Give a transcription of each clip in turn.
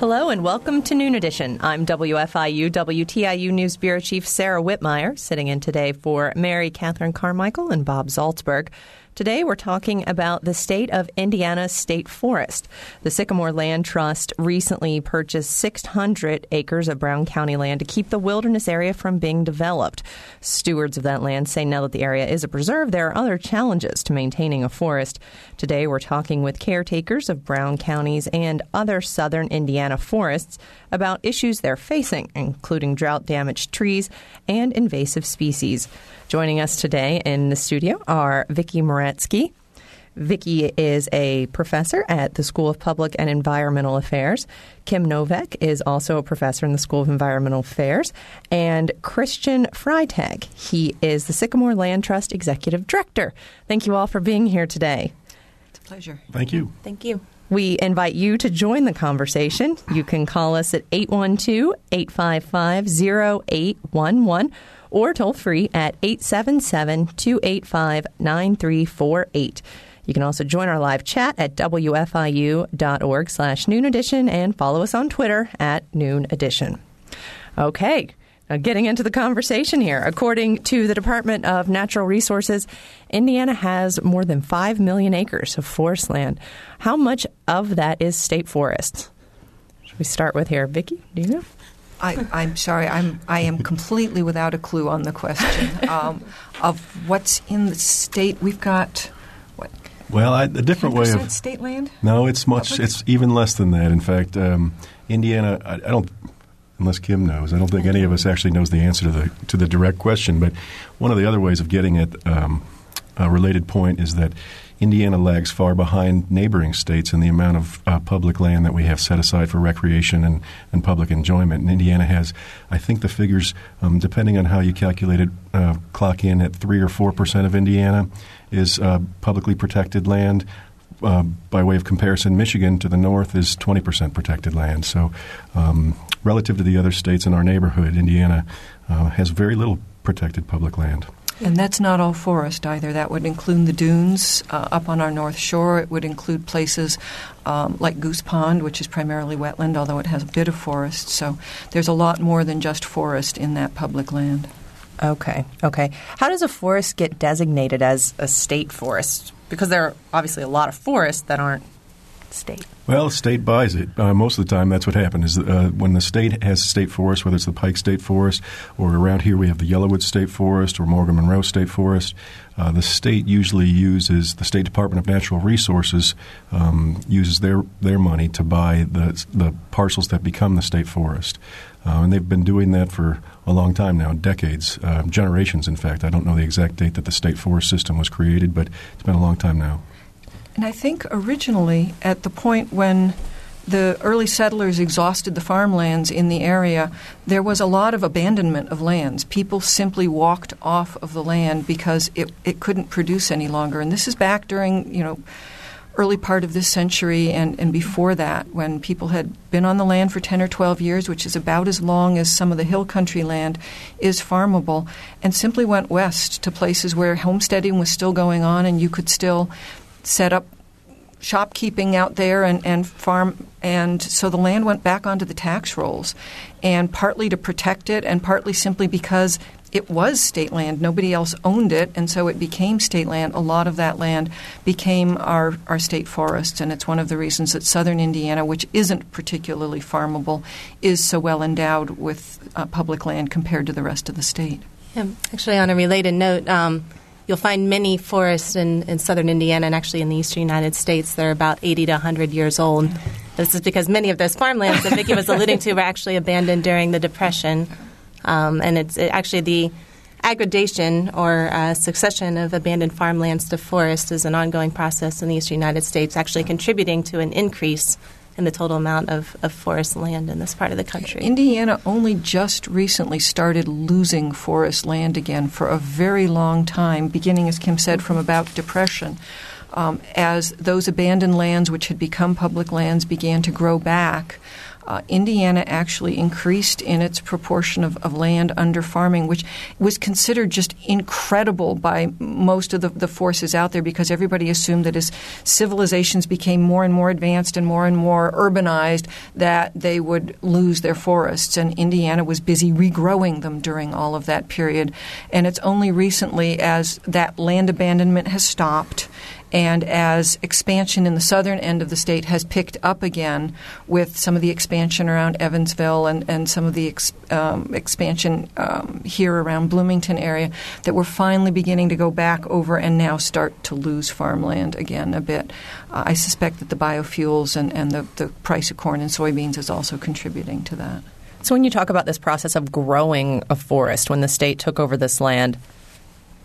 Hello and welcome to Noon Edition. I'm WFIU WTIU News Bureau Chief Sarah Whitmire, sitting in today for Mary Catherine Carmichael and Bob Zaltsberg. Today we're talking about the state of Indiana State Forest. The Sycamore Land Trust recently purchased 600 acres of Brown County land to keep the wilderness area from being developed. Stewards of that land say now that the area is a preserve, there are other challenges to maintaining a forest. Today we're talking with caretakers of Brown counties and other southern Indiana forests about issues they're facing, including drought damaged trees and invasive species. Joining us today in the studio are Vicki Meretsky. Vicki is a professor at the School of Public and Environmental Affairs. Kim Novick is also a professor in the School of Environmental Affairs. And Christian Freitag, he is the Sycamore Land Trust Executive Director. Thank you all for being here today. It's a pleasure. Thank you. Thank you. We invite you to join the conversation. You can call us at 812 855 0811 or toll free at 877 285 9348. You can also join our live chat at wfiu.org slash noon edition and follow us on Twitter at noon edition. Okay. Now, getting into the conversation here, according to the Department of Natural Resources, Indiana has more than 5 million acres of forest land. How much of that is state forests? Should we start with here? Vicki, do you know? I, am sorry, I'm I am completely without a clue on the question um, of what's in the state. We've got what? Well, I, a different way of state land. No, it's much. Public? It's even less than that. In fact, um, Indiana. I, I, don't. Unless Kim knows, I don't think any of us actually knows the answer to the to the direct question. But one of the other ways of getting at um, a related point is that Indiana lags far behind neighboring states in the amount of uh, public land that we have set aside for recreation and, and public enjoyment. And Indiana has, I think the figures, um, depending on how you calculate it, uh, clock in at 3 or 4 percent of Indiana is uh, publicly protected land. Uh, by way of comparison, Michigan to the north is 20 percent protected land. So, um, relative to the other states in our neighborhood, Indiana uh, has very little protected public land. And that's not all forest either. That would include the dunes uh, up on our north shore. It would include places um, like Goose Pond, which is primarily wetland, although it has a bit of forest. So there's a lot more than just forest in that public land. Okay, okay. How does a forest get designated as a state forest? Because there are obviously a lot of forests that aren't state. Well, state buys it. Uh, most of the time, that's what happens. Is uh, when the state has a state forest, whether it's the Pike State Forest or around here we have the Yellowwood State Forest or Morgan Monroe State Forest, uh, the state usually uses the State Department of Natural Resources um, uses their their money to buy the the parcels that become the state forest, uh, and they've been doing that for a long time now, decades, uh, generations. In fact, I don't know the exact date that the state forest system was created, but it's been a long time now. And I think originally, at the point when the early settlers exhausted the farmlands in the area, there was a lot of abandonment of lands. People simply walked off of the land because it, it couldn't produce any longer. And this is back during, you know, early part of this century and, and before that, when people had been on the land for 10 or 12 years, which is about as long as some of the hill country land is farmable, and simply went west to places where homesteading was still going on and you could still set up shopkeeping out there and, and farm and so the land went back onto the tax rolls and partly to protect it and partly simply because it was state land. Nobody else owned it and so it became state land. A lot of that land became our, our state forests and it's one of the reasons that southern indiana which isn't particularly farmable is so well endowed with uh, public land compared to the rest of the state. Yeah, actually on a related note um, You'll find many forests in, in southern Indiana and actually in the eastern United States. They're about 80 to 100 years old. This is because many of those farmlands that Vicki was alluding to were actually abandoned during the Depression. Um, and it's it, actually the aggregation or uh, succession of abandoned farmlands to forests is an ongoing process in the eastern United States, actually contributing to an increase in the total amount of, of forest land in this part of the country. Indiana only just recently started losing forest land again for a very long time, beginning, as Kim said, from about Depression. Um, as those abandoned lands, which had become public lands, began to grow back, uh, Indiana actually increased in its proportion of, of, land under farming, which was considered just incredible by most of the, the, forces out there because everybody assumed that as civilizations became more and more advanced and more and more urbanized, that they would lose their forests. And Indiana was busy regrowing them during all of that period. And it's only recently, as that land abandonment has stopped and as expansion in the southern end of the state has picked up again with some of the expansion around Evansville and, and some of the ex, um, expansion um, here around Bloomington area, that we're finally beginning to go back over and now start to lose farmland again a bit. Uh, I suspect that the biofuels and, and the, the price of corn and soybeans is also contributing to that. So, when you talk about this process of growing a forest, when the state took over this land,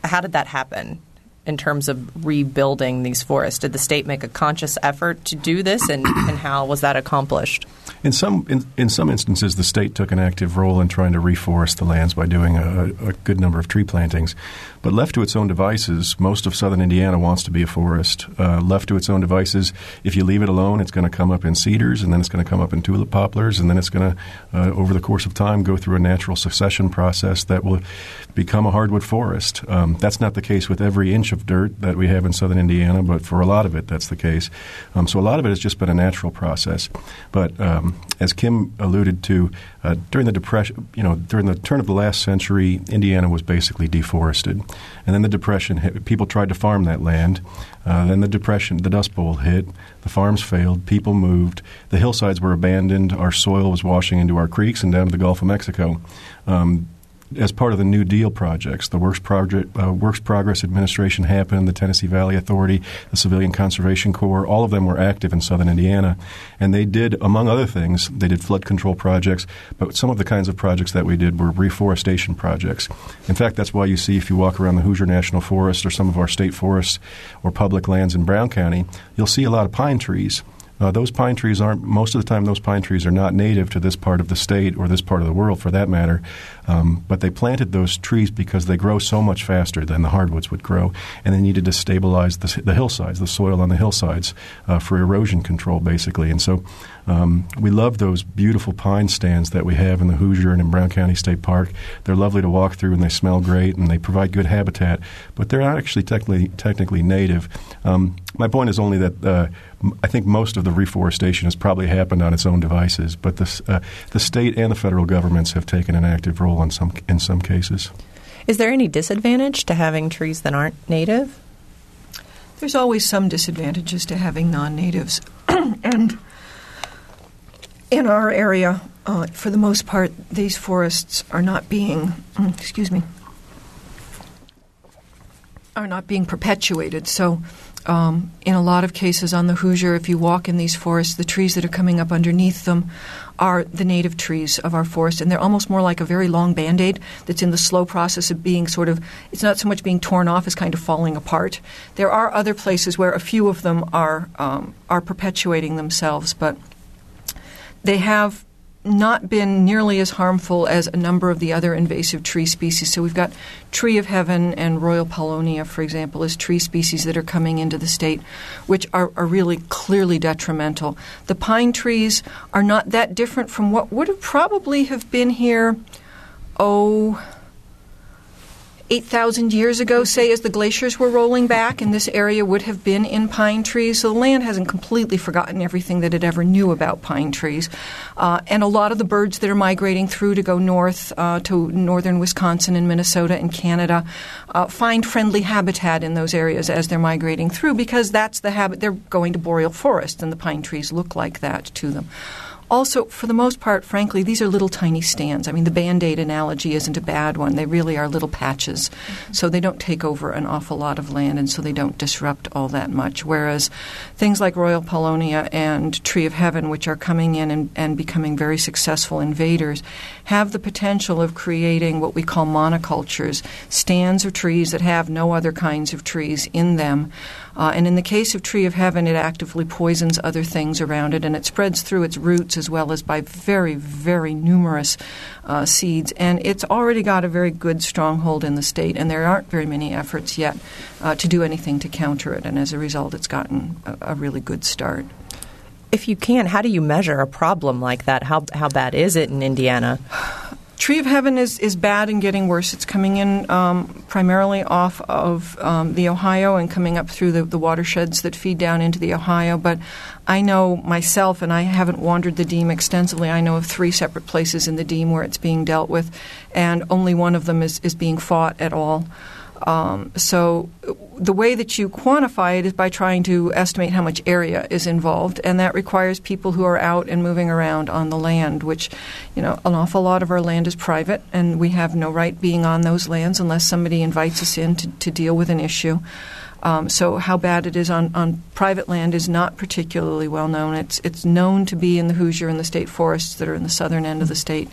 how did that happen? In terms of rebuilding these forests? Did the state make a conscious effort to do this, and, and how was that accomplished? In some in, in, some instances, the state took an active role in trying to reforest the lands by doing a, a, good number of tree plantings. But left to its own devices, most of southern Indiana wants to be a forest. Uh, left to its own devices, if you leave it alone, it's going to come up in cedars, and then it's going to come up in tulip poplars, and then it's going to, uh, over the course of time, go through a natural succession process that will become a hardwood forest. Um, that's not the case with every inch of dirt that we have in southern Indiana, but for a lot of it, that's the case. Um, so a lot of it has just been a natural process. But um, as Kim alluded to, uh, during the depression, you know, during the turn of the last century, Indiana was basically deforested, and then the depression hit. People tried to farm that land. Uh, then the depression, the Dust Bowl hit. The farms failed. People moved. The hillsides were abandoned. Our soil was washing into our creeks and down to the Gulf of Mexico. Um, as part of the New Deal projects, the Works, Project, uh, Works Progress Administration happened, the Tennessee Valley Authority, the Civilian Conservation Corps, all of them were active in southern Indiana. And they did, among other things, they did flood control projects, but some of the kinds of projects that we did were reforestation projects. In fact, that's why you see if you walk around the Hoosier National Forest or some of our state forests or public lands in Brown County, you'll see a lot of pine trees. Uh, those pine trees aren't, most of the time, those pine trees are not native to this part of the state or this part of the world for that matter. Um, but they planted those trees because they grow so much faster than the hardwoods would grow, and they needed to stabilize the, the hillsides, the soil on the hillsides, uh, for erosion control, basically. And so um, we love those beautiful pine stands that we have in the Hoosier and in Brown County State Park. They're lovely to walk through, and they smell great, and they provide good habitat. But they're not actually technically technically native. Um, my point is only that uh, I think most of the reforestation has probably happened on its own devices, but the uh, the state and the federal governments have taken an active role in some in some cases. Is there any disadvantage to having trees that aren't native? There's always some disadvantages to having non-natives, and in our area, uh, for the most part, these forests are not being, mm, excuse me, are not being perpetuated. So um, in a lot of cases on the Hoosier, if you walk in these forests, the trees that are coming up underneath them are the native trees of our forest, and they're almost more like a very long band aid that's in the slow process of being sort of, it's not so much being torn off as kind of falling apart. There are other places where a few of them are, um, are perpetuating themselves, but they have not been nearly as harmful as a number of the other invasive tree species. So we've got tree of heaven and royal paulownia, for example, as tree species that are coming into the state, which are, are really clearly detrimental. The pine trees are not that different from what would have probably have been here, oh, 8,000 years ago, say, as the glaciers were rolling back, and this area would have been in pine trees. So the land hasn't completely forgotten everything that it ever knew about pine trees. Uh, and a lot of the birds that are migrating through to go north uh, to northern Wisconsin and Minnesota and Canada uh, find friendly habitat in those areas as they're migrating through because that's the habit. They're going to boreal forests, and the pine trees look like that to them also, for the most part, frankly, these are little tiny stands. I mean, the band aid analogy isn't a bad one. They really are little patches. So they don't take over an awful lot of land, and so they don't disrupt all that much. Whereas things like Royal Paulownia and Tree of Heaven, which are coming in and, and becoming very successful invaders, have the potential of creating what we call monocultures stands of trees that have no other kinds of trees in them. Uh, and in the case of Tree of Heaven, it actively poisons other things around it, and it spreads through its roots as well as by very, very numerous uh, seeds. And it's already got a very good stronghold in the state, and there aren't very many efforts yet uh, to do anything to counter it. And as a result, it's gotten a, a really good start. If you can, how do you measure a problem like that? How, how bad is it in Indiana? Tree of Heaven is, is bad and getting worse. It's coming in um, primarily off of um, the Ohio and coming up through the, the, watersheds that feed down into the Ohio. But I know myself, and I haven't wandered the Deam extensively, I know of three separate places in the Deam where it's being dealt with, and only one of them is, is being fought at all. Um, so the way that you quantify it is by trying to estimate how much area is involved, and that requires people who are out and moving around on the land. Which, you know, an awful lot of our land is private, and we have no right being on those lands unless somebody invites us in to, to deal with an issue. Um, so how bad it is on, on private land is not particularly well known. It's it's known to be in the Hoosier and the state forests that are in the southern end of the state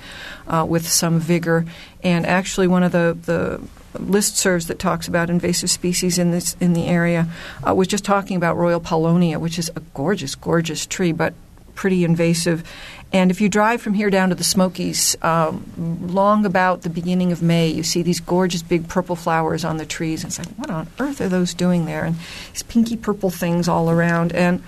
uh, with some vigor. And actually, one of the, the listservs that talks about invasive species in this in the area uh, was just talking about Royal Paulownia, which is a gorgeous, gorgeous tree, but pretty invasive. And if you drive from here down to the Smokies, um, long about the beginning of May, you see these gorgeous big purple flowers on the trees. And it's like, what on earth are those doing there? And these pinky purple things all around. And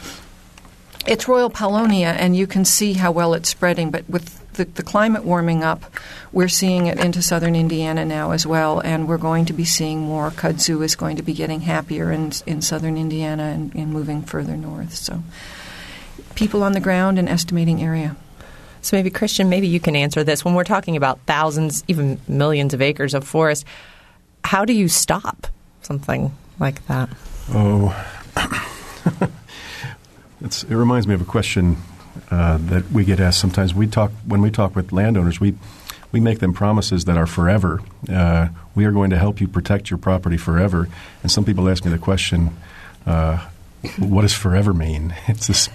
it's Royal Paulownia, and you can see how well it's spreading. But with the, the, climate warming up, we're seeing it into southern Indiana now as well, and we're going to be seeing more. Kudzu is going to be getting happier in, in southern Indiana and, and moving further north. So, people on the ground and estimating area. So, maybe, Christian, maybe you can answer this. When we're talking about thousands, even millions of acres of forest, how do you stop something like that? Oh, it reminds me of a question uh, that we get asked sometimes. We talk when we talk with landowners. We we make them promises that are forever. Uh, we are going to help you protect your property forever. And some people ask me the question, uh, "What does forever mean?" It's this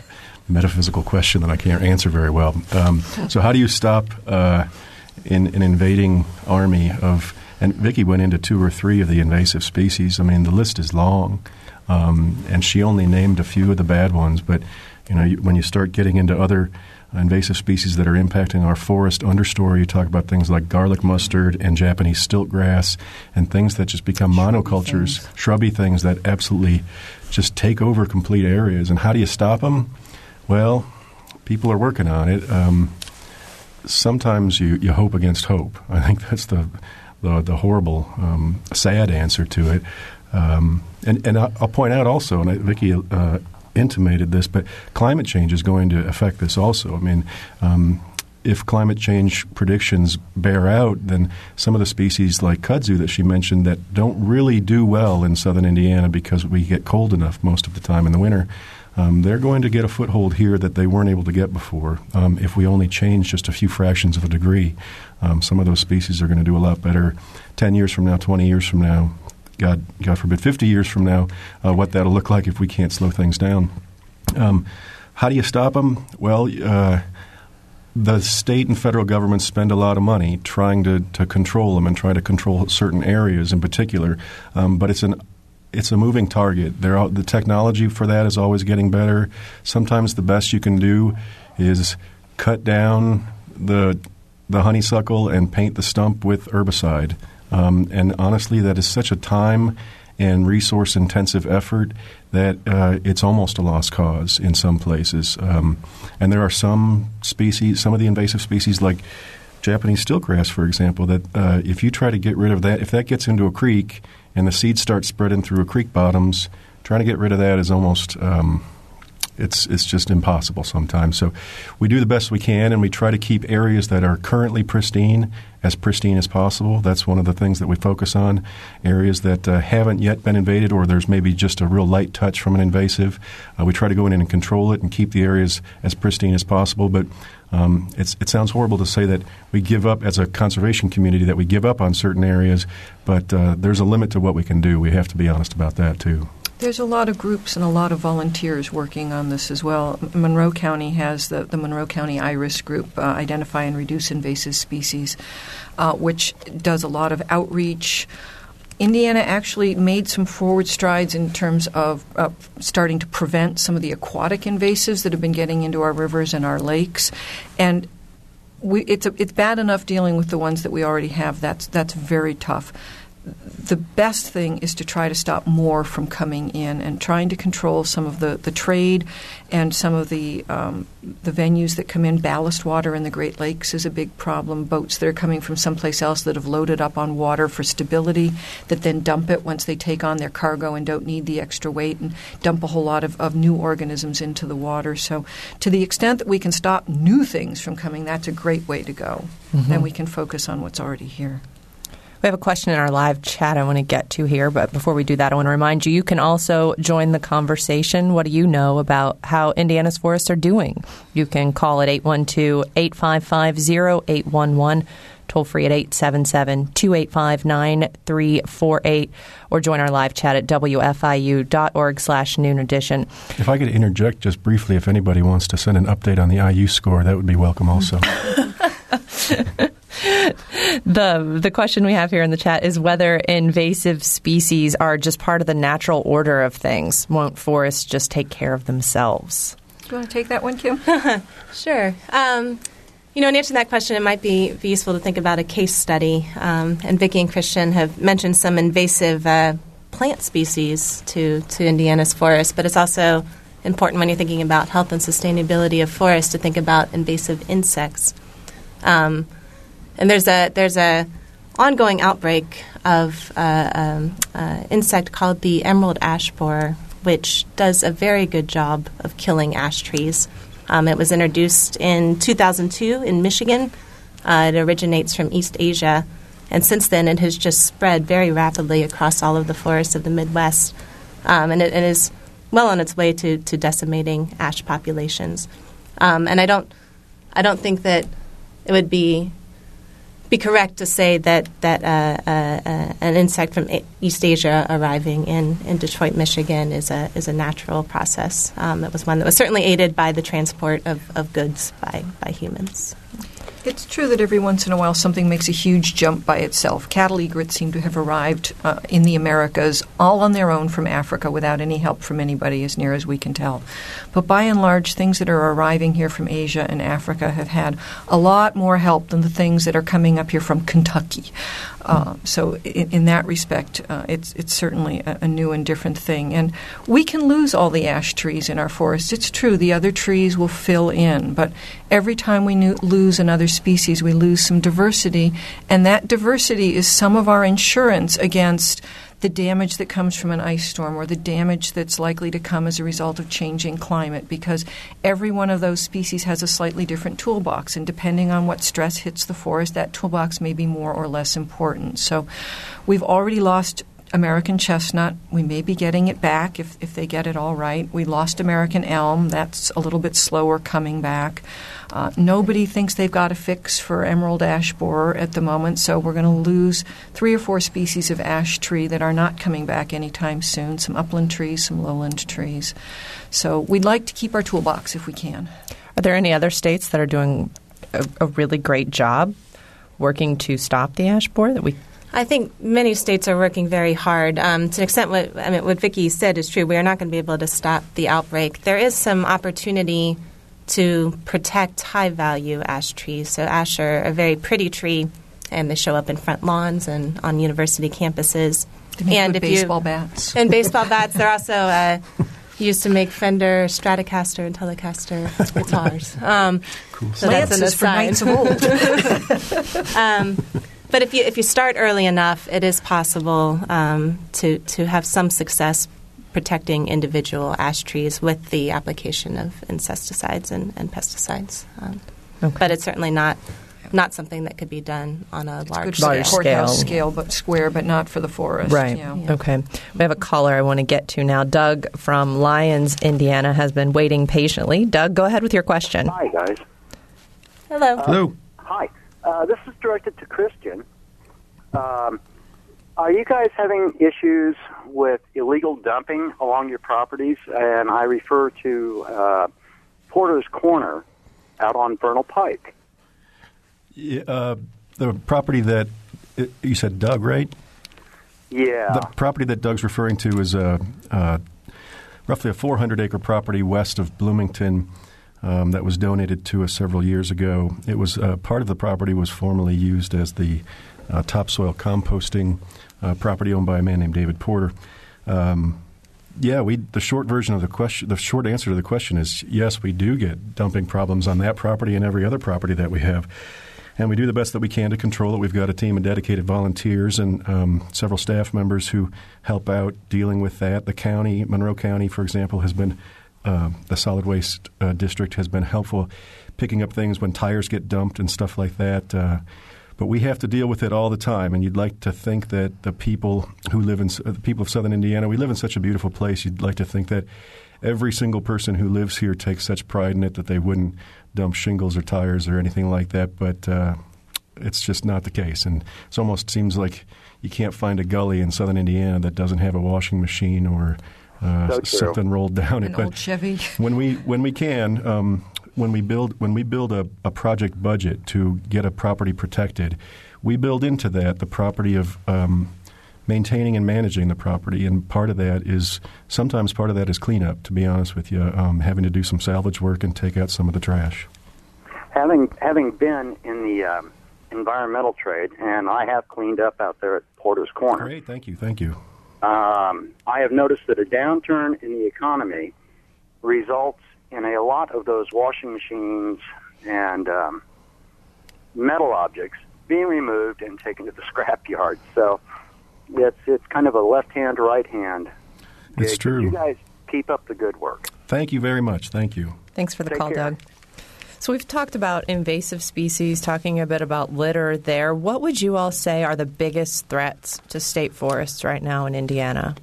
metaphysical question that I can't answer very well. Um, so, how do you stop uh, in, an invading army of? And Vicki went into two or three of the invasive species. I mean, the list is long, um, and she only named a few of the bad ones, but you know, when you start getting into other invasive species that are impacting our forest understory, you talk about things like garlic mustard and Japanese stilt grass and things that just become shrubby monocultures, things. shrubby things that absolutely just take over complete areas. And how do you stop them? Well, people are working on it. Um, sometimes you, you hope against hope. I think that's the the, the horrible, um, sad answer to it. Um, and and I'll point out also, and I, Vicki uh, intimated this, but climate change is going to affect this also. I mean, um, if climate change predictions bear out, then some of the species like kudzu that she mentioned that don't really do well in southern Indiana because we get cold enough most of the time in the winter, um, they're going to get a foothold here that they weren't able to get before. Um, if we only change just a few fractions of a degree, um, some of those species are going to do a lot better 10 years from now, 20 years from now, God, God forbid, 50 years from now, uh, what that'll look like if we can't slow things down. Um, how do you stop them? Well, uh, the state and federal governments spend a lot of money trying to, to control them and try to control certain areas in particular. Um, but it's an it's a moving target. All, the technology for that is always getting better. Sometimes the best you can do is cut down the the honeysuckle and paint the stump with herbicide. Um, and honestly, that is such a time and resource intensive effort that uh, it's almost a lost cause in some places. Um, and there are some species, some of the invasive species like Japanese stiltgrass, for example, that uh, if you try to get rid of that, if that gets into a creek and the seeds start spreading through a creek bottoms, trying to get rid of that is almost um, it's it's just impossible sometimes. So we do the best we can, and we try to keep areas that are currently pristine as pristine as possible. That's one of the things that we focus on. Areas that uh, haven't yet been invaded, or there's maybe just a real light touch from an invasive, uh, we try to go in and control it and keep the areas as pristine as possible. But um, it sounds horrible to say that we give up as a conservation community that we give up on certain areas, but uh, there's a limit to what we can do. We have to be honest about that too. There's a lot of groups and a lot of volunteers working on this as well. Monroe County has the, the Monroe County IRIS group, uh, Identify and Reduce Invasive Species, uh, which does a lot of outreach. Indiana actually made some forward strides in terms of uh, starting to prevent some of the aquatic invasives that have been getting into our rivers and our lakes. And we, it's, a, it's bad enough dealing with the ones that we already have. That's, that's very tough the best thing is to try to stop more from coming in and trying to control some of the, the trade and some of the um, the venues that come in. Ballast water in the Great Lakes is a big problem. Boats that are coming from someplace else that have loaded up on water for stability that then dump it once they take on their cargo and don't need the extra weight and dump a whole lot of, of new organisms into the water. So, to the extent that we can stop new things from coming, that's a great way to go. Mm-hmm. And we can focus on what's already here. We have a question in our live chat I want to get to here, but before we do that, I want to remind you you can also join the conversation. What do you know about how Indiana's forests are doing? You can call at 812 855 0811 toll free at 877 285 9348 or join our live chat at wfiu.org slash noon edition. If I could interject just briefly, if anybody wants to send an update on the IU score, that would be welcome also. the the question we have here in the chat is whether invasive species are just part of the natural order of things. Won't forests just take care of themselves? Do you want to take that one, Kim? sure. Um, you know, in answering that question, it might be, be useful to think about a case study. Um, and Vicki and Christian have mentioned some invasive uh, plant species to, to Indiana's forests, but it's also important when you're thinking about health and sustainability of forests to think about invasive insects. Um, and there's a there's a ongoing outbreak of uh, um, uh, insect called the emerald ash borer, which does a very good job of killing ash trees. Um, it was introduced in 2002 in Michigan. Uh, it originates from East Asia, and since then it has just spread very rapidly across all of the forests of the Midwest, um, and it, it is well on its way to, to decimating ash populations. Um, and I don't I don't think that it would be be correct to say that that uh, uh, uh, an insect from East Asia arriving in, in Detroit, Michigan, is a is a natural process. Um, it was one that was certainly aided by the transport of, of goods by by humans. It's true that every once in a while something makes a huge jump by itself. Cattle egrets seem to have arrived uh, in the Americas all on their own from Africa without any help from anybody, as near as we can tell. But by and large, things that are arriving here from Asia and Africa have had a lot more help than the things that are coming up here from Kentucky. Uh, so, in, in, that respect, uh, it's it's certainly a, a, new and different thing. And we can lose all the ash trees in our forests. It's true; the other trees will fill in. But every time we new, lose another species, we lose some diversity, and that diversity is some of our insurance against the damage that comes from an ice storm or the damage that's likely to come as a result of changing climate because every one of those species has a slightly different toolbox and depending on what stress hits the forest that toolbox may be more or less important so we've already lost American chestnut. We may be getting it back if, if they get it all right. We lost American elm. That's a little bit slower coming back. Uh, nobody thinks they've got a fix for emerald ash borer at the moment, so we're going to lose three or four species of ash tree that are not coming back anytime soon some upland trees, some lowland trees. So we'd like to keep our toolbox if we can. Are there any other states that are doing a, a really great job working to stop the ash borer that we I think many states are working very hard. Um, to an extent, what I mean, what Vicki said is true. We are not going to be able to stop the outbreak. There is some opportunity to protect high value ash trees. So ash are a very pretty tree, and they show up in front lawns and on university campuses. and if baseball you, bats. And baseball bats. They're also uh, used to make Fender Stratocaster and Telecaster guitars. Um, cool. So Lances that's an aside. for knights of old. um, but if you if you start early enough, it is possible um, to to have some success protecting individual ash trees with the application of insecticides and, and pesticides. Um, Okay. But it's certainly not not something that could be done on a large Good Large scale. courthouse scale. scale, but square, but not for the forest. Right. Yeah. Okay. We have a caller I want to get to now. Doug from Lyons, Indiana, has been waiting patiently. Doug, go ahead with your question. Hi, guys. Hello. Hello. Hi. Uh, this is directed to Christian. Um, are you guys having issues with illegal dumping along your properties? And I refer to uh, Porter's Corner out on Vernal Pike. Yeah, uh, the property that uh, you said, Doug, right? Yeah. The property that Doug's referring to is a, uh, roughly a 400 acre property west of Bloomington um, that was donated to us several years ago. It was uh, part of the property was formerly used as the uh, topsoil composting uh, property owned by a man named David Porter. Um, yeah, we. The short version of the question, the short answer to the question is yes, we do get dumping problems on that property and every other property that we have and we do the best that we can to control it. We've got a team of dedicated volunteers and um, several staff members who help out dealing with that. The county, Monroe County, for example, has been uh, the solid waste uh, district has been helpful picking up things when tires get dumped and stuff like that. Uh, but we have to deal with it all the time, and you'd like to think that the people who live in the people of Southern Indiana, we live in such a beautiful place. You'd like to think that every single person who lives here takes such pride in it that they wouldn't dump shingles or tires or anything like that. But uh, it's just not the case, and it almost seems like you can't find a gully in Southern Indiana that doesn't have a washing machine or uh, So something rolled down An it. old Chevy. when we when we can, um, when we build when we build a, a project budget to get a property protected, we build into that the property of um, maintaining and managing the property, and part of that is sometimes part of that is cleanup. To be honest with you, um, having to do some salvage work and take out some of the trash. having having been in the um, environmental trade, and I have cleaned up out there at Porter's Corner. Great, thank you, thank you. um, I have noticed that a downturn in the economy results in a lot of those washing machines and um, metal objects being removed and taken to the scrapyard. So it's it's kind of a left hand right hand. It's gig. true. You guys keep up the good work. Thank you very much. Thank you. Thanks for the Take call, care. Doug. So we've talked about invasive species, talking a bit about litter there. What would you all say are the biggest threats to state forests right now in Indiana?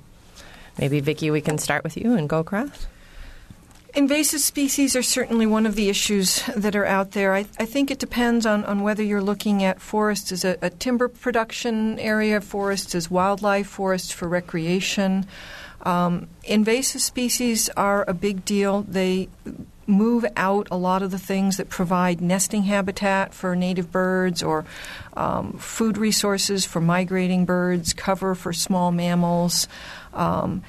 Maybe Vicki, we can start with you and go across. Invasive species are certainly one of the issues that are out there. I, I think it depends on, on whether you're looking at forests as a, a timber production area, forests as wildlife, forests for recreation. Um, invasive species are a big deal. They move out a lot of the things that provide nesting habitat for native birds or um, food resources for migrating birds, cover for small mammals. Um,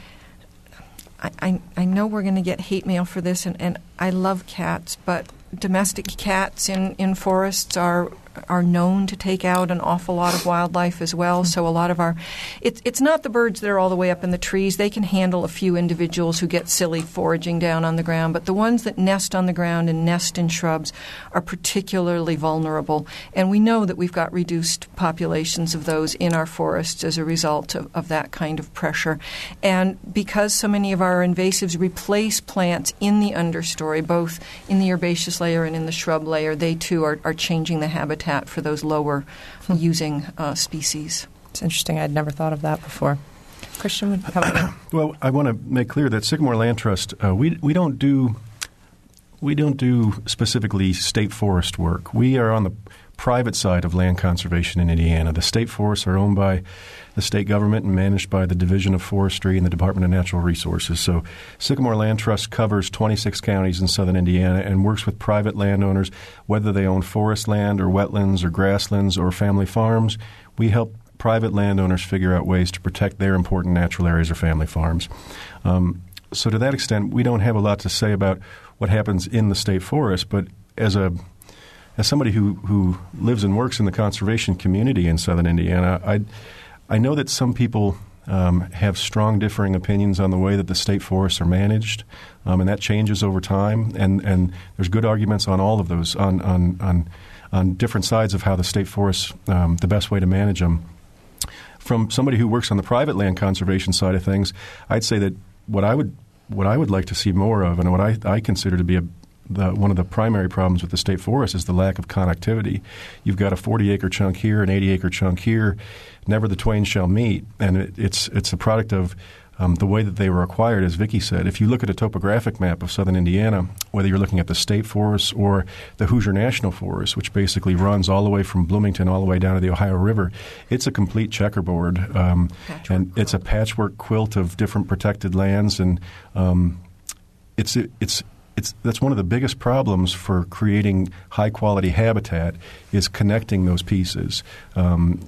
I, I, know we're going to get hate mail for this, and, and I love cats, but domestic cats in, in forests are are known to take out an awful lot of wildlife as well. Hmm. So a lot of our, it's it's not the birds that are all the way up in the trees. They can handle a few individuals who get silly foraging down on the ground, but the ones that nest on the ground and nest in shrubs are particularly vulnerable. And we know that we've got reduced populations of those in our forests as a result of, of that kind of pressure. And because so many of our invasives replace plants in the understory, both in the herbaceous layer and in the shrub layer, they too are, are changing the habitat for those lower using uh, species. It's interesting. I'd never thought of that before. Christian, how about you? Well, I want to make clear that Sycamore Land Trust, uh, we we don't do we don't do specifically state forest work. We are on the private side of land conservation in Indiana. The state forests are owned by the state government and managed by the Division of Forestry and the Department of Natural Resources. So, Sycamore Land Trust covers 26 counties in southern Indiana and works with private landowners, whether they own forest land or wetlands or grasslands or family farms. We help private landowners figure out ways to protect their important natural areas or family farms. Um, so, to that extent, we don't have a lot to say about what happens in the state forest, but as a as somebody who, who lives and works in the conservation community in southern Indiana, I, I know that some people um, have strong differing opinions on the way that the state forests are managed, um, and that changes over time. And, and there's good arguments on all of those, on, on, on, on different sides of how the state forests, um, the best way to manage them. From somebody who works on the private land conservation side of things, I'd say that what I would what I would like to see more of, and what I, I consider to be a the, one of the primary problems with the state forest is the lack of connectivity. You've got a 40 acre chunk here, an 80 acre chunk here. Never the twain shall meet, and it, it's it's a product of um, the way that they were acquired, as Vicki said. If you look at a topographic map of southern Indiana, whether you're looking at the state forest or the Hoosier National Forest, which basically runs all the way from Bloomington all the way down to the Ohio River, it's a complete checkerboard, um, and it's a patchwork quilt of different protected lands, and um, it's it's it's that's one of the biggest problems for creating high quality habitat is connecting those pieces. Um,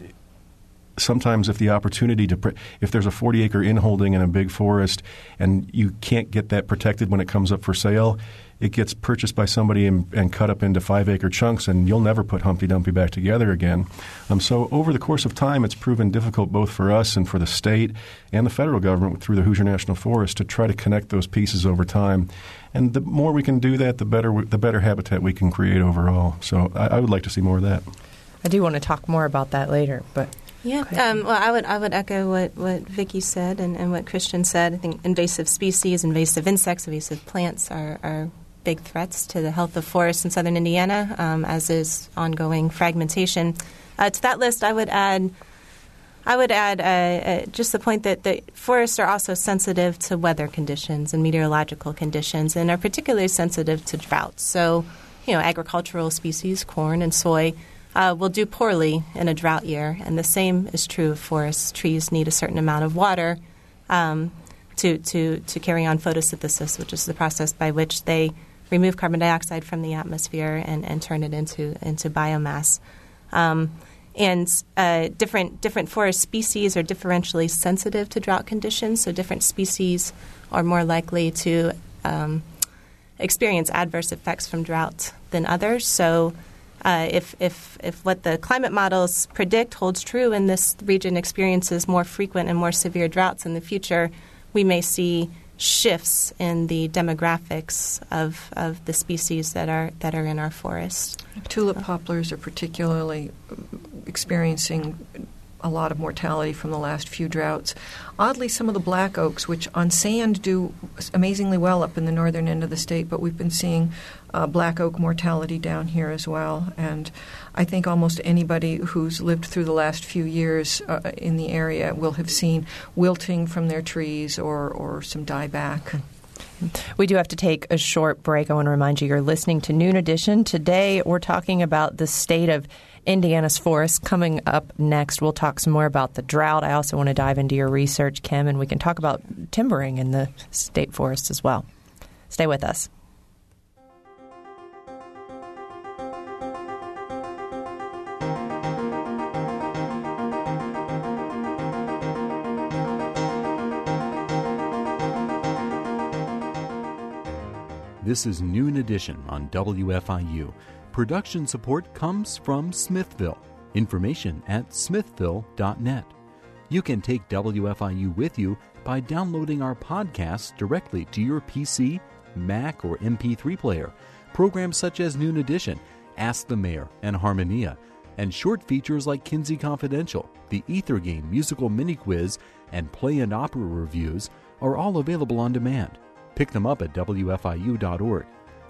sometimes if the opportunity to if there's a 40 acre inholding in a big forest and you can't get that protected when it comes up for sale it gets purchased by somebody and, and cut up into five acre chunks and you'll never put humpty dumpty back together again. Um, so over the course of time it's proven difficult both for us and for the state and the federal government through the hoosier national forest to try to connect those pieces over time. And the more we can do that the better the better habitat we can create overall. So I, I would like to see more of that. I do want to talk more about that later, but yeah, um, well, I would I would echo what, what Vicki said and, and what Christian said. I think invasive species, invasive insects, invasive plants are, are big threats to the health of forests in southern Indiana, um, as is ongoing fragmentation. Uh, to that list, I would add. I would add uh, uh, just the point that the forests are also sensitive to weather conditions and meteorological conditions, and are particularly sensitive to droughts. So, you know, agricultural species, corn and soy, uh, will do poorly in a drought year, and the same is true of forests. Trees need a certain amount of water um, to, to, to carry on photosynthesis, which is the process by which they remove carbon dioxide from the atmosphere and, and turn it into, into biomass. Um, and uh, different different forest species are differentially sensitive to drought conditions. So different species are more likely to um, experience adverse effects from drought than others. So uh, if, if, if what the climate models predict holds true and this region experiences more frequent and more severe droughts in the future, we may see shifts in the demographics of, of the species that are that are in our forests. Tulip poplars are particularly experiencing a lot of mortality from the last few droughts. Oddly, some of the black oaks, which on sand do amazingly well up in the northern end of the state, but we've been seeing uh, black oak mortality down here as well. And I think almost anybody who's lived through the last few years uh, in the area will have seen wilting from their trees or, or some dieback. We do have to take a short break. I want to remind you you're listening to Noon Edition. Today, we're talking about the state of Indiana's forests. Coming up next, we'll talk some more about the drought. I also want to dive into your research, Kim, and we can talk about timbering in the state forests as well. Stay with us. This is Noon Edition on WFIU. Production support comes from Smithville. Information at smithville.net. You can take WFIU with you by downloading our podcasts directly to your PC, Mac, or MP3 player. Programs such as Noon Edition, Ask the Mayor, and Harmonia, and short features like Kinsey Confidential, the Ether Game musical mini quiz, and play and opera reviews are all available on demand. Pick them up at WFIU.org.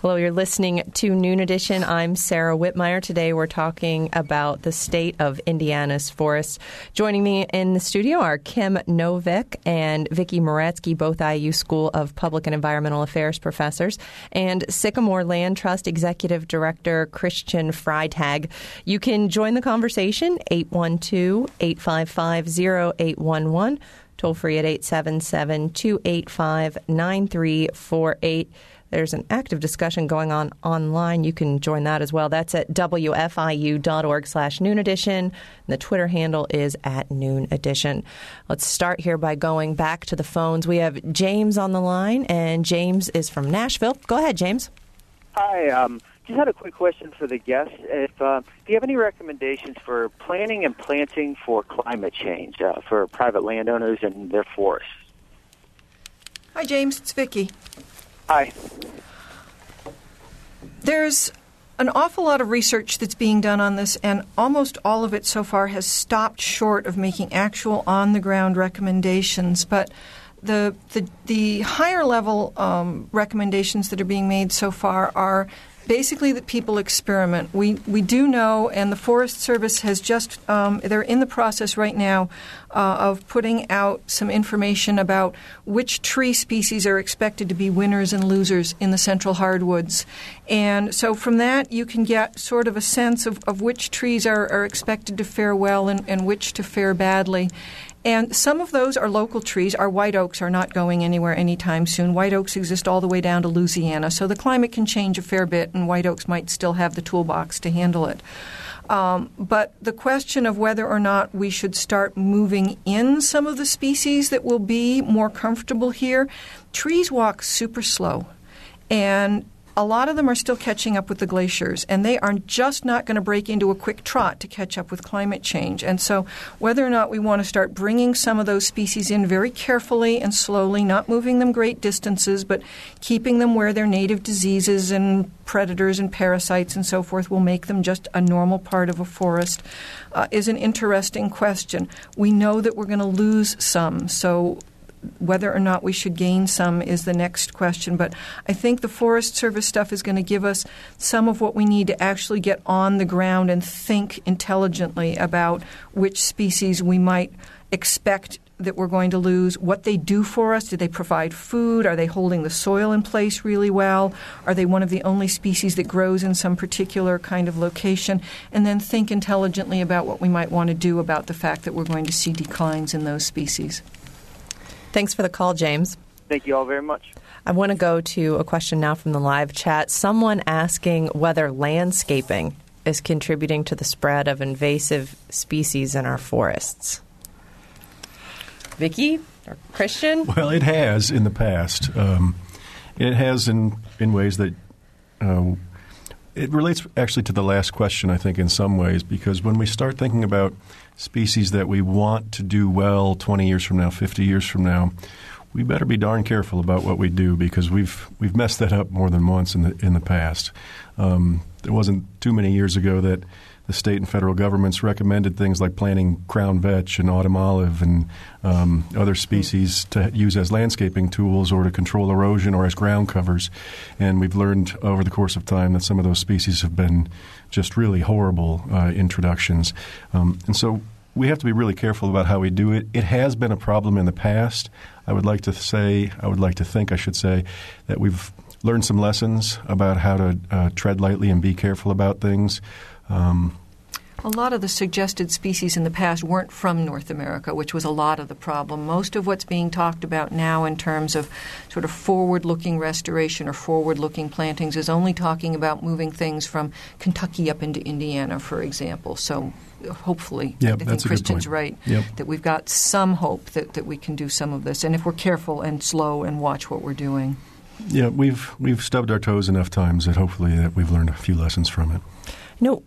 Hello, you're listening to Noon Edition. I'm Sarah Whitmire. Today we're talking about the state of Indiana's forests. Joining me in the studio are Kim Novick and Vicki Meretsky, both IU School of Public and Environmental Affairs professors, and Sycamore Land Trust Executive Director Christian Freitag. You can join the conversation 812 855 0811 toll free at 877 285 9348. There's an active discussion going on online. You can join that as well. That's at wfiu.org slash noon edition. The Twitter handle is at noon edition. Let's start here by going back to the phones. We have James on the line, and James is from Nashville. Go ahead, James. Hi. Um, just had a quick question for the guests. If uh, do you have any recommendations for planning and planting for climate change uh, for private landowners and their forests? Hi, James. It's Vicki. Hi. There's an awful lot of research that's being done on this, and almost all of it so far has stopped short of making actual on the ground recommendations. But the, the, the higher level um, recommendations that are being made so far are basically that people experiment. We we do know, and the Forest Service has just um, they're in the process right now uh, of putting out some information about which tree species are expected to be winners and losers in the central hardwoods, and so from that you can get sort of a sense of, of which trees are, are expected to fare well and, and which to fare badly. And some of those are local trees. Our white oaks are not going anywhere anytime soon. White oaks exist all the way down to Louisiana, so the climate can change a fair bit, and white oaks might still have the toolbox to handle it. Um, but the question of whether or not we should start moving in some of the species that will be more comfortable here, trees walk super slow. And a lot of them are still catching up with the glaciers, and they are just not going to break into a quick trot to catch up with climate change. And so, whether or not we want to start bringing some of those species in very carefully and slowly, not moving them great distances, but keeping them where their native diseases and predators and parasites and so forth will make them just a normal part of a forest, uh, is an interesting question. We know that we're going to lose some, so whether or not we should gain some is the next question. But I think the Forest Service stuff is going to give us some of what we need to actually get on the ground and think intelligently about which species we might expect that we're going to lose, what they do for us. Do they provide food? Are they holding the soil in place really well? Are they one of the only species that grows in some particular kind of location? And then think intelligently about what we might want to do about the fact that we're going to see declines in those species. Thanks for the call, James. Thank you all very much. I want to go to a question now from the live chat. Someone asking whether landscaping is contributing to the spread of invasive species in our forests. Vicki or Christian? Well, it has in the past. Um, it has in in ways that uh, it relates actually to the last question. I think in some ways because when we start thinking about species that we want to do well 20 years from now, 50 years from now, we better be darn careful about what we do because we've we've messed that up more than once in the in the past. Um, it wasn't too many years ago that the state and federal governments recommended things like planting crown vetch and autumn olive and um, other species to use as landscaping tools or to control erosion or as ground covers. And we've learned over the course of time that some of those species have been just really horrible uh, introductions. Um, and so we have to be really careful about how we do it. It has been a problem in the past. I would like to say, I would like to think, I should say, that we've learned some lessons about how to uh, tread lightly and be careful about things. Um, a lot of the suggested species in the past weren't from North America, which was a lot of the problem. Most of what's being talked about now in terms of sort of forward looking restoration or forward looking plantings is only talking about moving things from Kentucky up into Indiana, for example. So hopefully, yep, I think Christian's right, yep. that we've got some hope that, that we can do some of this. And if we're careful and slow and watch what we're doing. Yeah, we've we've stubbed our toes enough times that hopefully that we've learned a few lessons from it. Know,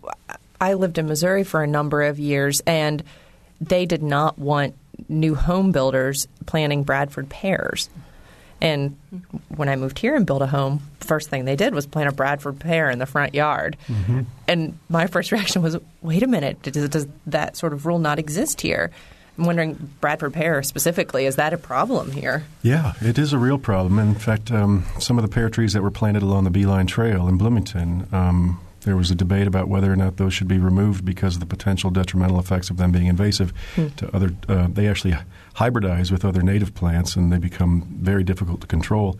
I lived in Missouri for a number of years, and they did not want new home builders planting Bradford pears. And when I moved here and built a home, first thing they did was plant a Bradford pear in the front yard. Mm-hmm. And my first reaction was, wait a minute, does, does that sort of rule not exist here? I'm wondering, Bradford pear specifically, is that a problem here? Yeah, it is a real problem. In fact, um, some of the pear trees that were planted along the B-Line Trail in Bloomington um, there was a debate about whether or not those should be removed because of the potential detrimental effects of them being invasive Hmm. to other. Uh, they actually hybridize with other native plants, and they become very difficult to control.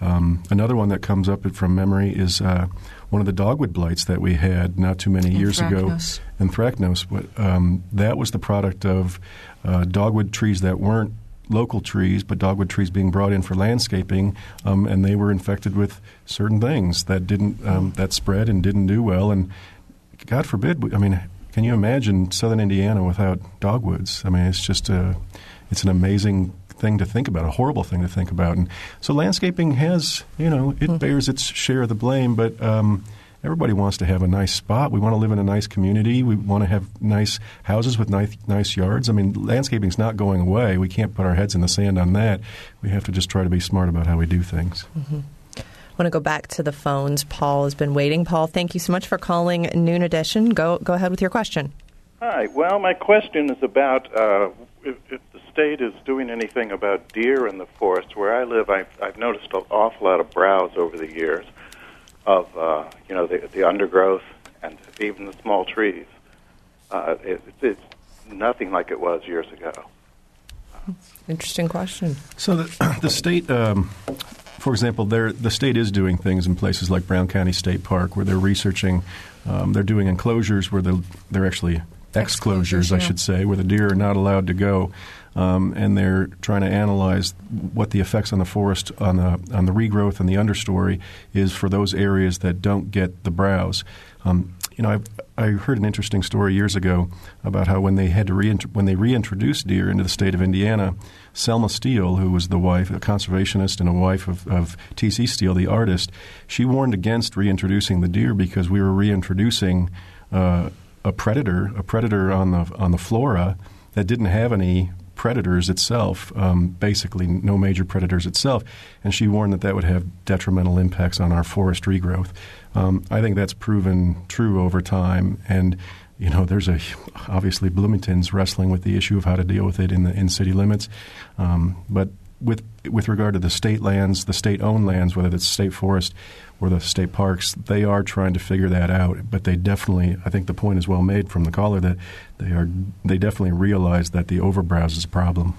Um, another one that comes up from memory is uh, one of the dogwood blights that we had not too many years ago. Anthracnose. Anthracnose. But, um, that was the product of uh, dogwood trees that weren't local trees, but dogwood trees being brought in for landscaping, um, and they were infected with certain things that didn't um, that spread and didn't do well. And God forbid, I mean, can you imagine southern Indiana without dogwoods? I mean, it's just a, it's an amazing thing to think about, a horrible thing to think about. And so landscaping has, you know, it mm-hmm. bears its share of the blame, but um, everybody wants to have a nice spot. We want to live in a nice community. We want to have nice houses with nice, nice yards. I mean, landscaping is not going away. We can't put our heads in the sand on that. We have to just try to be smart about how we do things. Mm-hmm. I want to go back to the phones. Paul has been waiting. Paul, thank you so much for calling Noon Edition. Go go ahead with your question. Hi. Well, my question is about uh, if, if, the state is doing anything about deer in the forest. Where I live, I've, I've noticed an awful lot of browse over the years of uh, you know the, the undergrowth and even the small trees. Uh, it, it's nothing like it was years ago. Interesting question. So the, the state, um, for example, the state is doing things in places like Brown County State Park where they're researching. Um, they're doing enclosures where they're, they're actually exclosures, yeah. I should say, where the deer are not allowed to go um, and they're trying to analyze what the effects on the forest, on the on the regrowth and the understory is for those areas that don't get the browse. Um, you know, I, I heard an interesting story years ago about how when they had to when they reintroduced deer into the state of Indiana, Selma Steele, who was the wife, a conservationist and a wife of, of T.C. Steele, the artist, she warned against reintroducing the deer because we were reintroducing uh, a predator, a predator on the on the flora that didn't have any predators itself, um, basically no major predators itself, and she warned that that would have detrimental impacts on our forest regrowth. Um, I think that's proven true over time, and you know, there's a obviously Bloomington's wrestling with the issue of how to deal with it in the in city limits, um, but with with regard to the state lands, the state-owned lands, whether it's state forest or the state parks, they are trying to figure that out. But they definitely, I think the point is well made from the caller that they are they definitely realize that the overbrowse is a problem.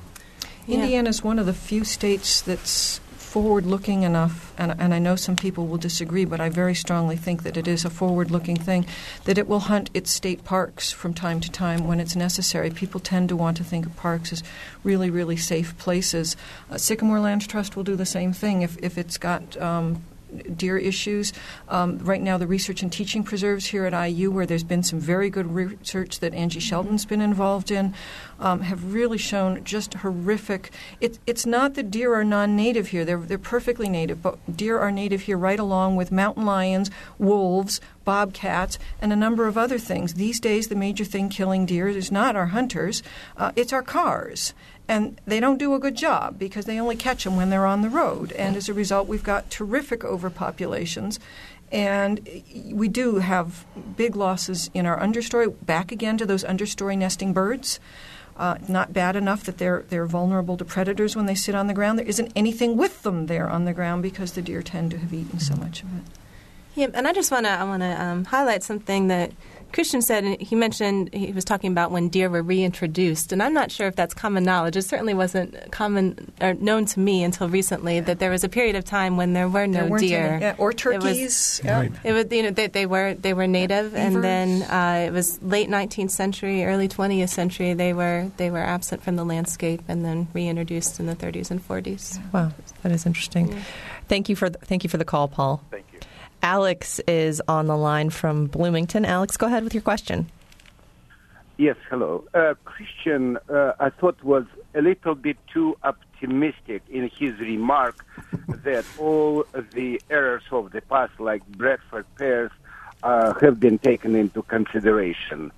Indiana is one of the few states that's forward looking enough, and, and, I know some people will disagree, but I very strongly think that it is a forward looking thing, that it will hunt its state parks from time to time when it's necessary. People tend to want to think of parks as really, really safe places. Uh, Sycamore Land Trust will do the same thing if, if it's got um, deer issues. Um, right now, the research and teaching preserves here at IU, where there's been some very good research that Angie Sheldon's been involved in, um, have really shown just horrific. It, it's not that deer are non-native here; they're they're perfectly native, but deer are native here right along with mountain lions, wolves, bobcats, and a number of other things. These days, the major thing killing deer is not our hunters; uh, it's our cars and they don't do a good job because they only catch them when they're on the road. And as a result, we've got terrific overpopulations. And we do have big losses in our understory. Back again to those understory nesting birds. Uh, not bad enough that they're they're vulnerable to predators when they sit on the ground. There isn't anything with them there on the ground because the deer tend to have eaten so much of it. Yeah, and I just want to I want to um, highlight something that Christian said he mentioned he was talking about when deer were reintroduced, and I'm not sure if that's common knowledge. It certainly wasn't common or known to me until recently that there was a period of time when there were no there deer any, yeah, or turkeys. It was, yeah. it was you know they, they, were they were native, yeah. and then uh, it was late 19th century, early 20th century. They were they were absent from the landscape, and then reintroduced in the 30s and 40s. Wow, that is interesting. Yeah. Thank you for the, thank you for the call, Paul. Thank you. Alex is on the line from Bloomington. Alex, go ahead with your question. Yes, hello. Uh, Christian, uh, I thought was a little bit too optimistic in his remark that all the errors of the past, like Bradford pears, uh, have been taken into consideration.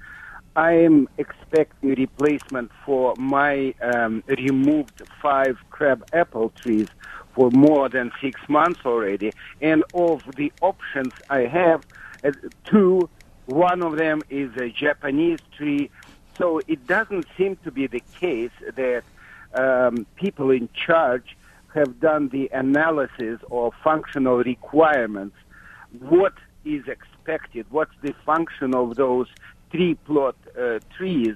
I am expecting replacement for my um, removed five crab apple trees for more than six months already. And of the options I have, uh, two, one of them is a Japanese tree. So it doesn't seem to be the case that um, people in charge have done the analysis of functional requirements. What is expected? What's the function of those tree plot uh, trees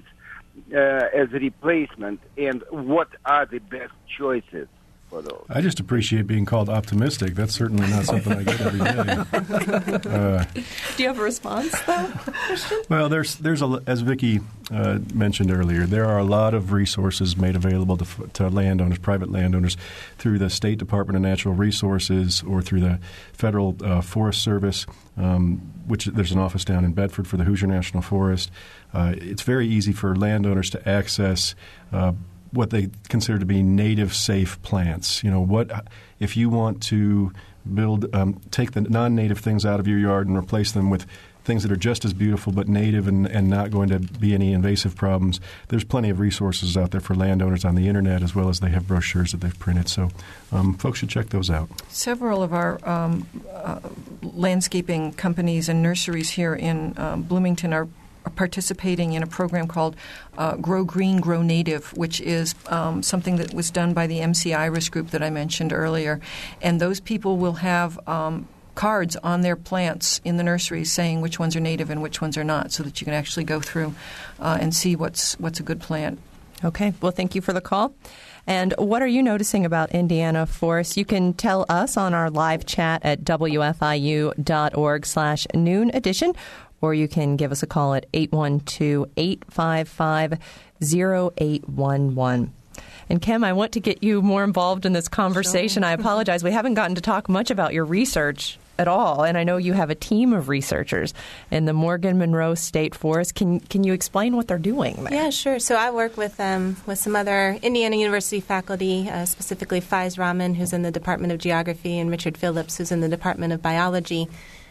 uh, as a replacement? And what are the best choices? For those. I just appreciate being called optimistic. That's certainly not something I get every day. Uh, Do you have a response, though, Christian? Well, there's there's a as Vicki uh, mentioned earlier, there are a lot of resources made available to, to landowners, private landowners, through the State Department of Natural Resources or through the Federal uh, Forest Service, um, which there's an office down in Bedford for the Hoosier National Forest. Uh, it's very easy for landowners to access uh, what they consider to be native safe plants. You know, what if you want to build, um, take the non-native things out of your yard and replace them with things that are just as beautiful but native and, and not going to be any invasive problems. There's plenty of resources out there for landowners on the internet as well as they have brochures that they've printed. So um, folks should check those out. Several of our um, uh, landscaping companies and nurseries here in um, Bloomington are participating in a program called uh, Grow Green, Grow Native, which is um, something that was done by the MC-IRIS group that I mentioned earlier. And those people will have um, cards on their plants in the nurseries saying which ones are native and which ones are not, so that you can actually go through uh, and see what's what's a good plant. Okay. Well, thank you for the call. And what are you noticing about Indiana forests? You can tell us on our live chat at wfiu.org slash noon edition, or you can give us a call at 812-855-0811. And Kim, I want to get you more involved in this conversation. Sure. I apologize. We haven't gotten to talk much about your research at all, and I know you have a team of researchers in the Morgan Monroe State Forest. Can can you explain what they're doing? There? Yeah, sure. So I work with um, with some other Indiana University faculty, uh, specifically Faiz Rahman, who's in the Department of Geography, and Richard Phillips, who's in the Department of Biology.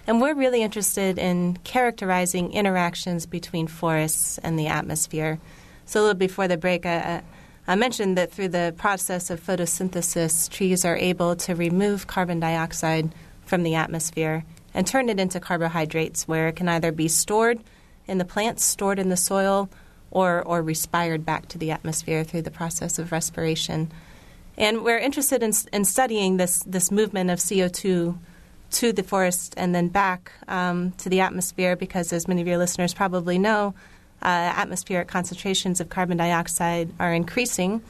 And we're really interested in characterizing interactions between forests and the atmosphere. So a little before the break, I, I mentioned that through the process of photosynthesis, trees are able to remove carbon dioxide from the atmosphere and turn it into carbohydrates, where it can either be stored in the plants, stored in the soil, or, or respired back to the atmosphere through the process of respiration. And we're interested in, in studying this, this movement of CO2 to the forest and then back um, to the atmosphere because, as many of your listeners probably know, uh, atmospheric concentrations of carbon dioxide are increasing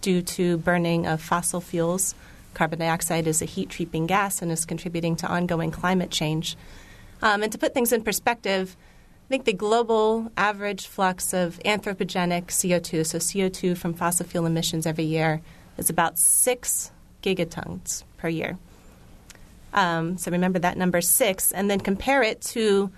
due to burning of fossil fuels. Carbon dioxide is a heat treating gas and is contributing to ongoing climate change. Um, and to put things in perspective, I think the global average flux of anthropogenic CO2, so CO2 from fossil fuel emissions every year, is about six gigatons per year. Um, so remember that number six, and then compare it to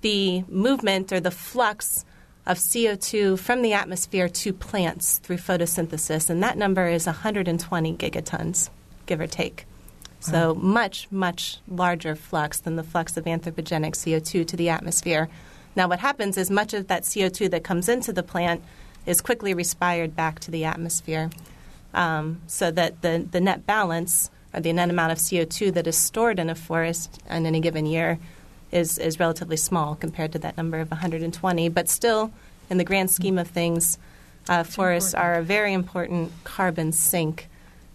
the movement or the flux of CO2 from the atmosphere to plants through photosynthesis, and that number is 120 gigatons, give or take. So wow. much, much larger flux than the flux of anthropogenic CO2 to the atmosphere. Now, what happens is much of that CO2 that comes into the plant is quickly respired back to the atmosphere, um, so that the, the net balance or the net amount of CO2 that is stored in a forest in any given year is, is relatively small compared to that number of 120. But still, in the grand scheme of things, uh, forests important. are a very important carbon sink,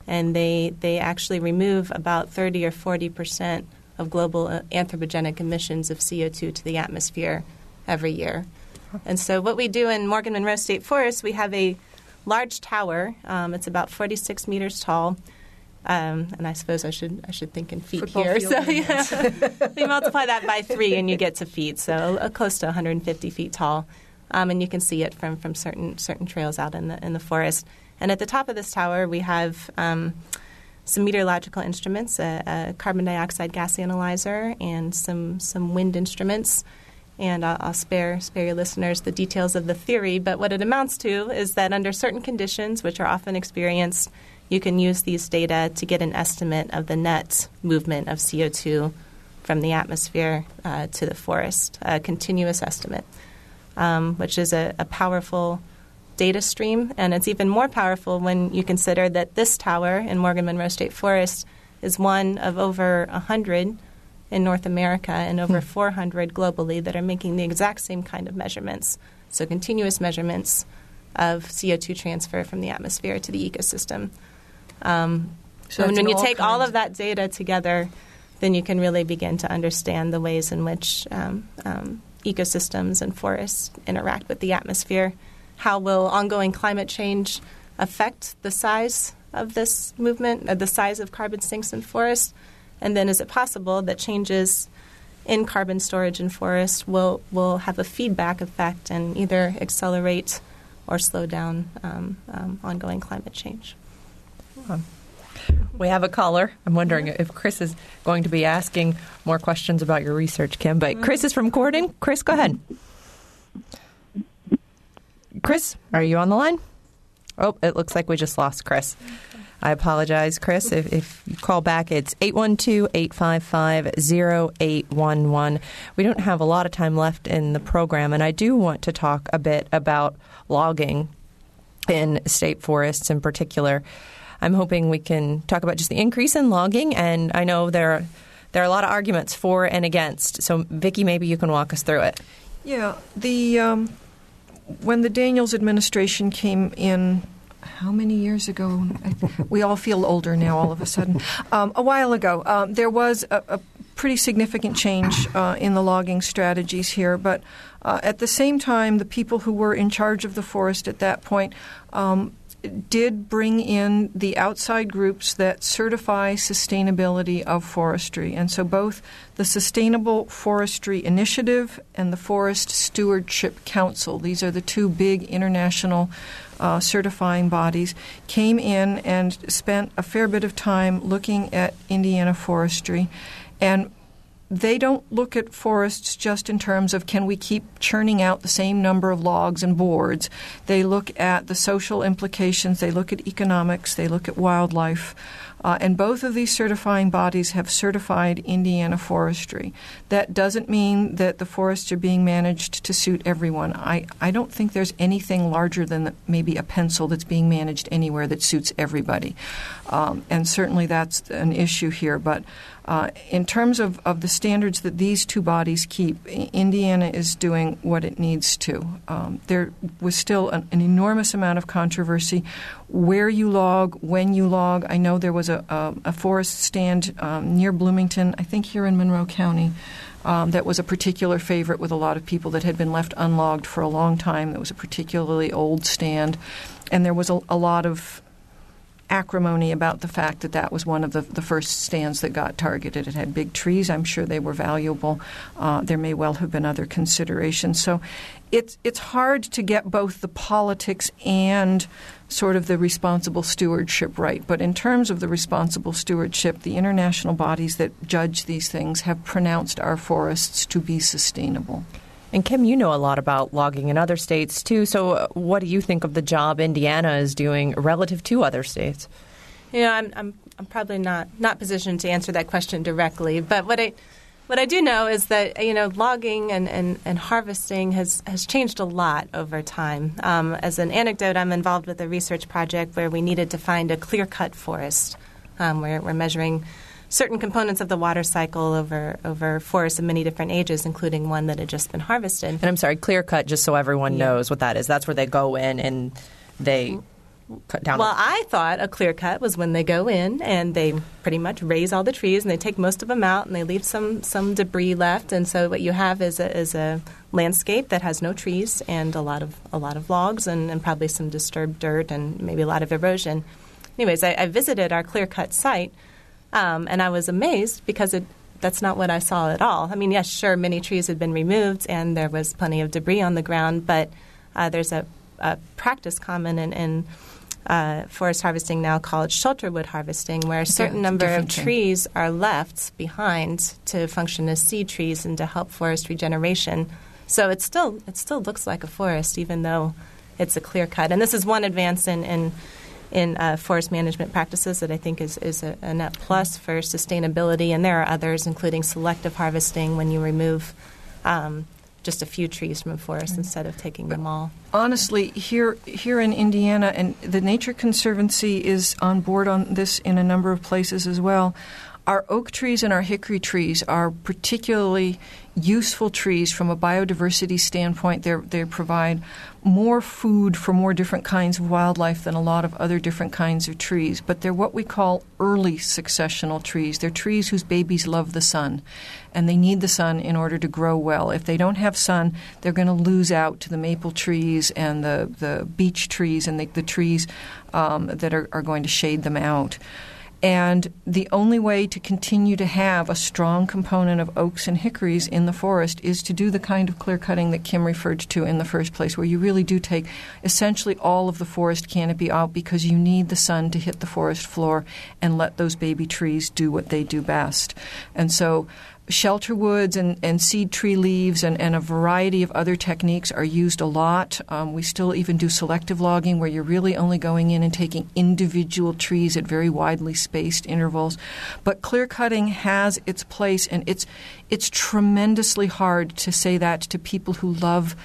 and they, they actually remove about 30 or 40 percent of global uh, anthropogenic emissions of CO2 to the atmosphere every year. And so, what we do in Morgan Monroe State Forest, we have a large tower. Um, it's about 46 meters tall um, and I suppose I should I should think in feet Football here. So yeah, you multiply that by three, and you get to feet. So uh, close to 150 feet tall, um, and you can see it from, from certain certain trails out in the in the forest. And at the top of this tower, we have um, some meteorological instruments, a, a, carbon dioxide gas analyzer, and some some wind instruments. And I'll, I'll spare spare your listeners the details of the theory, but what it amounts to is that under certain conditions, which are often experienced you can use these data to get an estimate of the net movement of CO2 from the atmosphere uh, to the forest, a continuous estimate, um, which is a, a, powerful data stream. And it's even more powerful when you consider that this tower in Morgan Monroe State Forest is one of over 100 in North America and over hmm. 400 globally that are making the exact same kind of measurements. So, continuous measurements of CO2 transfer from the atmosphere to the ecosystem. Um, so when, you take all of that data together, then you can really begin to understand the ways in which um, um, ecosystems and forests interact with the atmosphere. How will ongoing climate change affect the size of this movement, uh, the size of carbon sinks in forests? And then is it possible that changes in carbon storage in forests will, will have a feedback effect and either accelerate or slow down um, um, ongoing climate change? We have a caller. I'm wondering if Chris is going to be asking more questions about your research, Kim. But Chris is from Gordon. Chris, go ahead. Chris, are you on the line? Oh, it looks like we just lost Chris. I apologize, Chris. If, if you call back, it's 812 855 0811. We don't have a lot of time left in the program, and I do want to talk a bit about logging in state forests in particular. I'm hoping we can talk about just the increase in logging, and I know there are, there are a lot of arguments for and against. So, Vicki, maybe you can walk us through it. Yeah, the um, when the Daniels administration came in, how many years ago? we all feel older now, all of a sudden. Um, a while ago, um, there was a, a, pretty significant change uh, in the logging strategies here, but uh, at the same time, the people who were in charge of the forest at that point um, did bring in the outside groups that certify sustainability of forestry. And so both the Sustainable Forestry Initiative and the Forest Stewardship Council, these are the two big international uh, certifying bodies, came in and spent a fair bit of time looking at Indiana forestry. And they don't look at forests just in terms of can we keep churning out the same number of logs and boards. They look at the social implications, they look at economics, they look at wildlife. Uh, and both of these certifying bodies have certified Indiana forestry. That doesn't mean that the forests are being managed to suit everyone. I, I don't think there's anything larger than the, maybe a pencil that's being managed anywhere that suits everybody. Um, and certainly that's an issue here. But uh, in terms of, of the standards that these two bodies keep, Indiana is doing what it needs to. Um, there was still an, an, enormous amount of controversy where you log, when you log. I know there was a, a, a forest stand um, near Bloomington, I think here in Monroe County. Um, that was a particular favorite with a lot of people that had been left unlogged for a long time. That was a particularly old stand. And there was a, a lot of acrimony about the fact that that was one of the, the first stands that got targeted. It had big trees. I'm sure they were valuable. Uh, there may well have been other considerations. So it's it's hard to get both the politics and sort of the responsible stewardship right. But in terms of the responsible stewardship, the international bodies that judge these things have pronounced our forests to be sustainable. And Kim, you know a lot about logging in other states too. So, uh, what do you think of the job Indiana is doing relative to other states? You know, I'm, I'm, I'm probably not not positioned to answer that question directly, but what I what I do know is that you know logging and, and, and harvesting has, has changed a lot over time. Um, as an anecdote, I'm involved with a research project where we needed to find a clear cut forest. Um, we're, we're measuring certain components of the water cycle over over forests of many different ages, including one that had just been harvested. And I'm sorry, clear cut, just so everyone yeah. knows what that is. That's where they go in and they mm. cut down. Well, I thought a clear cut was when they go in and they pretty much raze all the trees and they take most of them out and they leave some some debris left. And so what you have is a, is a landscape that has no trees and a lot of a lot of logs and, and probably some disturbed dirt and maybe a lot of erosion. Anyways, I, I visited our clear cut site um, and I was amazed because it, that's not what I saw at all. I mean, yes, sure, many trees had been removed and there was plenty of debris on the ground, but uh, there's a, a, practice common in, in uh, forest harvesting now called shelterwood harvesting, where a certain number of trees are left behind to function as seed trees and to help forest regeneration. So it still it still looks like a forest, even though it's a clear cut. And this is one advance in, in in uh, forest management practices that I think is, is a, a, net plus for sustainability. And there are others, including selective harvesting, when you remove um, just a few trees from a forest instead of taking them all. Honestly, here here in Indiana, and the Nature Conservancy is on board on this in a number of places as well. our oak trees and our hickory trees are particularly useful trees from a biodiversity standpoint. They're, they provide more food for more different kinds of wildlife than a lot of other different kinds of trees. But they're what we call early successional trees. They're trees whose babies love the sun, and they need the sun in order to grow well. If they don't have sun, they're going to lose out to the maple trees and the, the beech trees and the, the trees um, that are, are going to shade them out. And the only way to continue to have a strong component of oaks and hickories in the forest is to do the kind of clear cutting that Kim referred to in the first place, where you really do take essentially all of the forest canopy out because you need the sun to hit the forest floor and let those baby trees do what they do best. And so shelter woods and, and seed tree leaves and, and a variety of other techniques are used a lot. Um, we still even do selective logging where you're really only going in and taking individual trees at very widely spaced intervals. But clear cutting has its place and it's it's tremendously hard to say that to people who love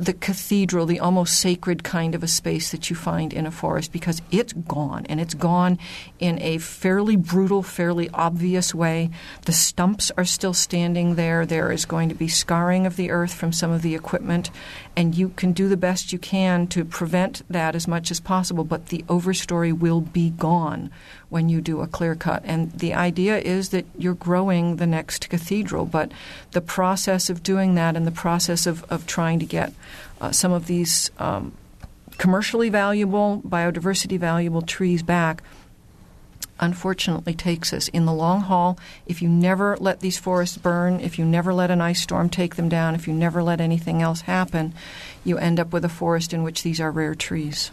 the cathedral, the almost sacred kind of a space that you find in a forest, because it's gone, and it's gone in a fairly brutal, fairly obvious way. The stumps are still standing there. There is going to be scarring of the earth from some of the equipment, and you can do the best you can to prevent that as much as possible, but the overstory will be gone when you do a clear cut. And the idea is that you're growing the next cathedral, but the process of doing that and the process of, of trying to get uh, some of these um, commercially valuable, biodiversity valuable trees back unfortunately takes us in the long haul. If you never let these forests burn, if you never let an ice storm take them down, if you never let anything else happen, you end up with a forest in which these are rare trees.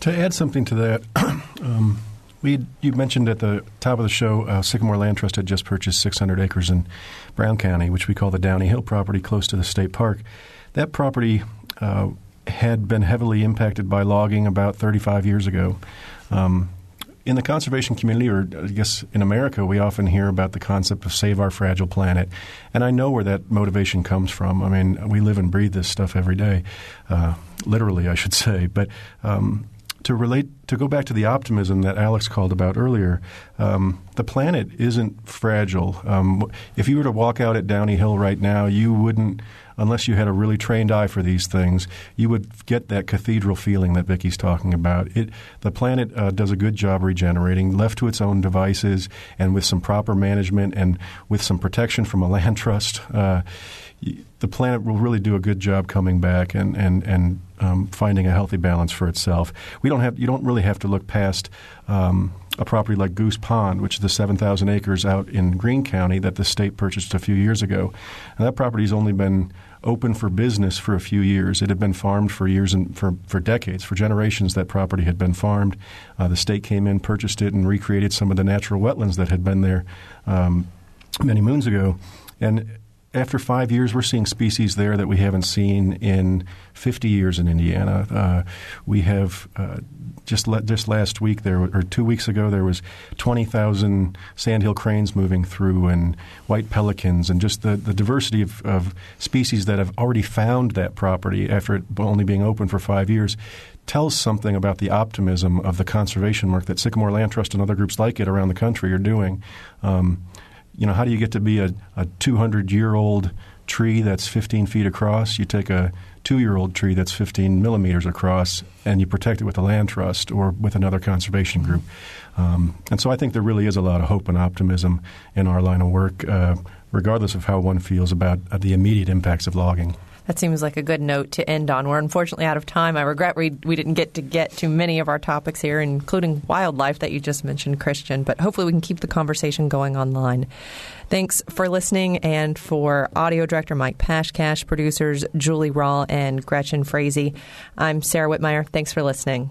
To add something to that, um, we you mentioned at the top of the show, uh, Sycamore Land Trust had just purchased 600 acres in Brown County, which we call the Downey Hill property, close to the state park. That property uh, had been heavily impacted by logging about 35 years ago. Um, in the conservation community, or I guess in America, we often hear about the concept of save our fragile planet. And I know where that motivation comes from. I mean, we live and breathe this stuff every day, uh, literally, I should say. But um, to relate to go back to the optimism that Alex called about earlier, um, the planet isn't fragile. Um, if you were to walk out at Downey Hill right now, you wouldn't, unless you had a really trained eye for these things, you would get that cathedral feeling that Vicki's talking about. It, the planet uh, does a good job regenerating, left to its own devices, and with some proper management and with some protection from a land trust. Uh, the planet will really do a good job coming back and and and um, finding a healthy balance for itself. We don't have you don't really have to look past. Um, a property like Goose Pond, which is the 7,000 acres out in Greene County that the state purchased a few years ago. And that property has only been open for business for a few years. It had been farmed for years and for, for decades, for generations. That property had been farmed. Uh, the state came in, purchased it, and recreated some of the natural wetlands that had been there um, many moons ago. And after five years, we're seeing species there that we haven't seen in 50 years in Indiana. Uh, we have uh, just le- just last week there or two weeks ago there was 20,000 sandhill cranes moving through and white pelicans and just the, the diversity of, of species that have already found that property after it only being open for five years tells something about the optimism of the conservation work that Sycamore Land Trust and other groups like it around the country are doing. Um, you know, how do you get to be a, a 200 year old tree that's 15 feet across? You take a two year old tree that's 15 millimeters across and you protect it with a land trust or with another conservation group. Um, and so I think there really is a lot of hope and optimism in our line of work, uh, regardless of how one feels about uh, the immediate impacts of logging. That seems like a good note to end on. We're unfortunately out of time. I regret we, we didn't get to get to many of our topics here, including wildlife that you just mentioned, Christian, but hopefully we can keep the conversation going online. Thanks for listening and for audio director Mike Pashkash, producers Julie Rawl and Gretchen Frazee. I'm Sarah Whitmire. Thanks for listening.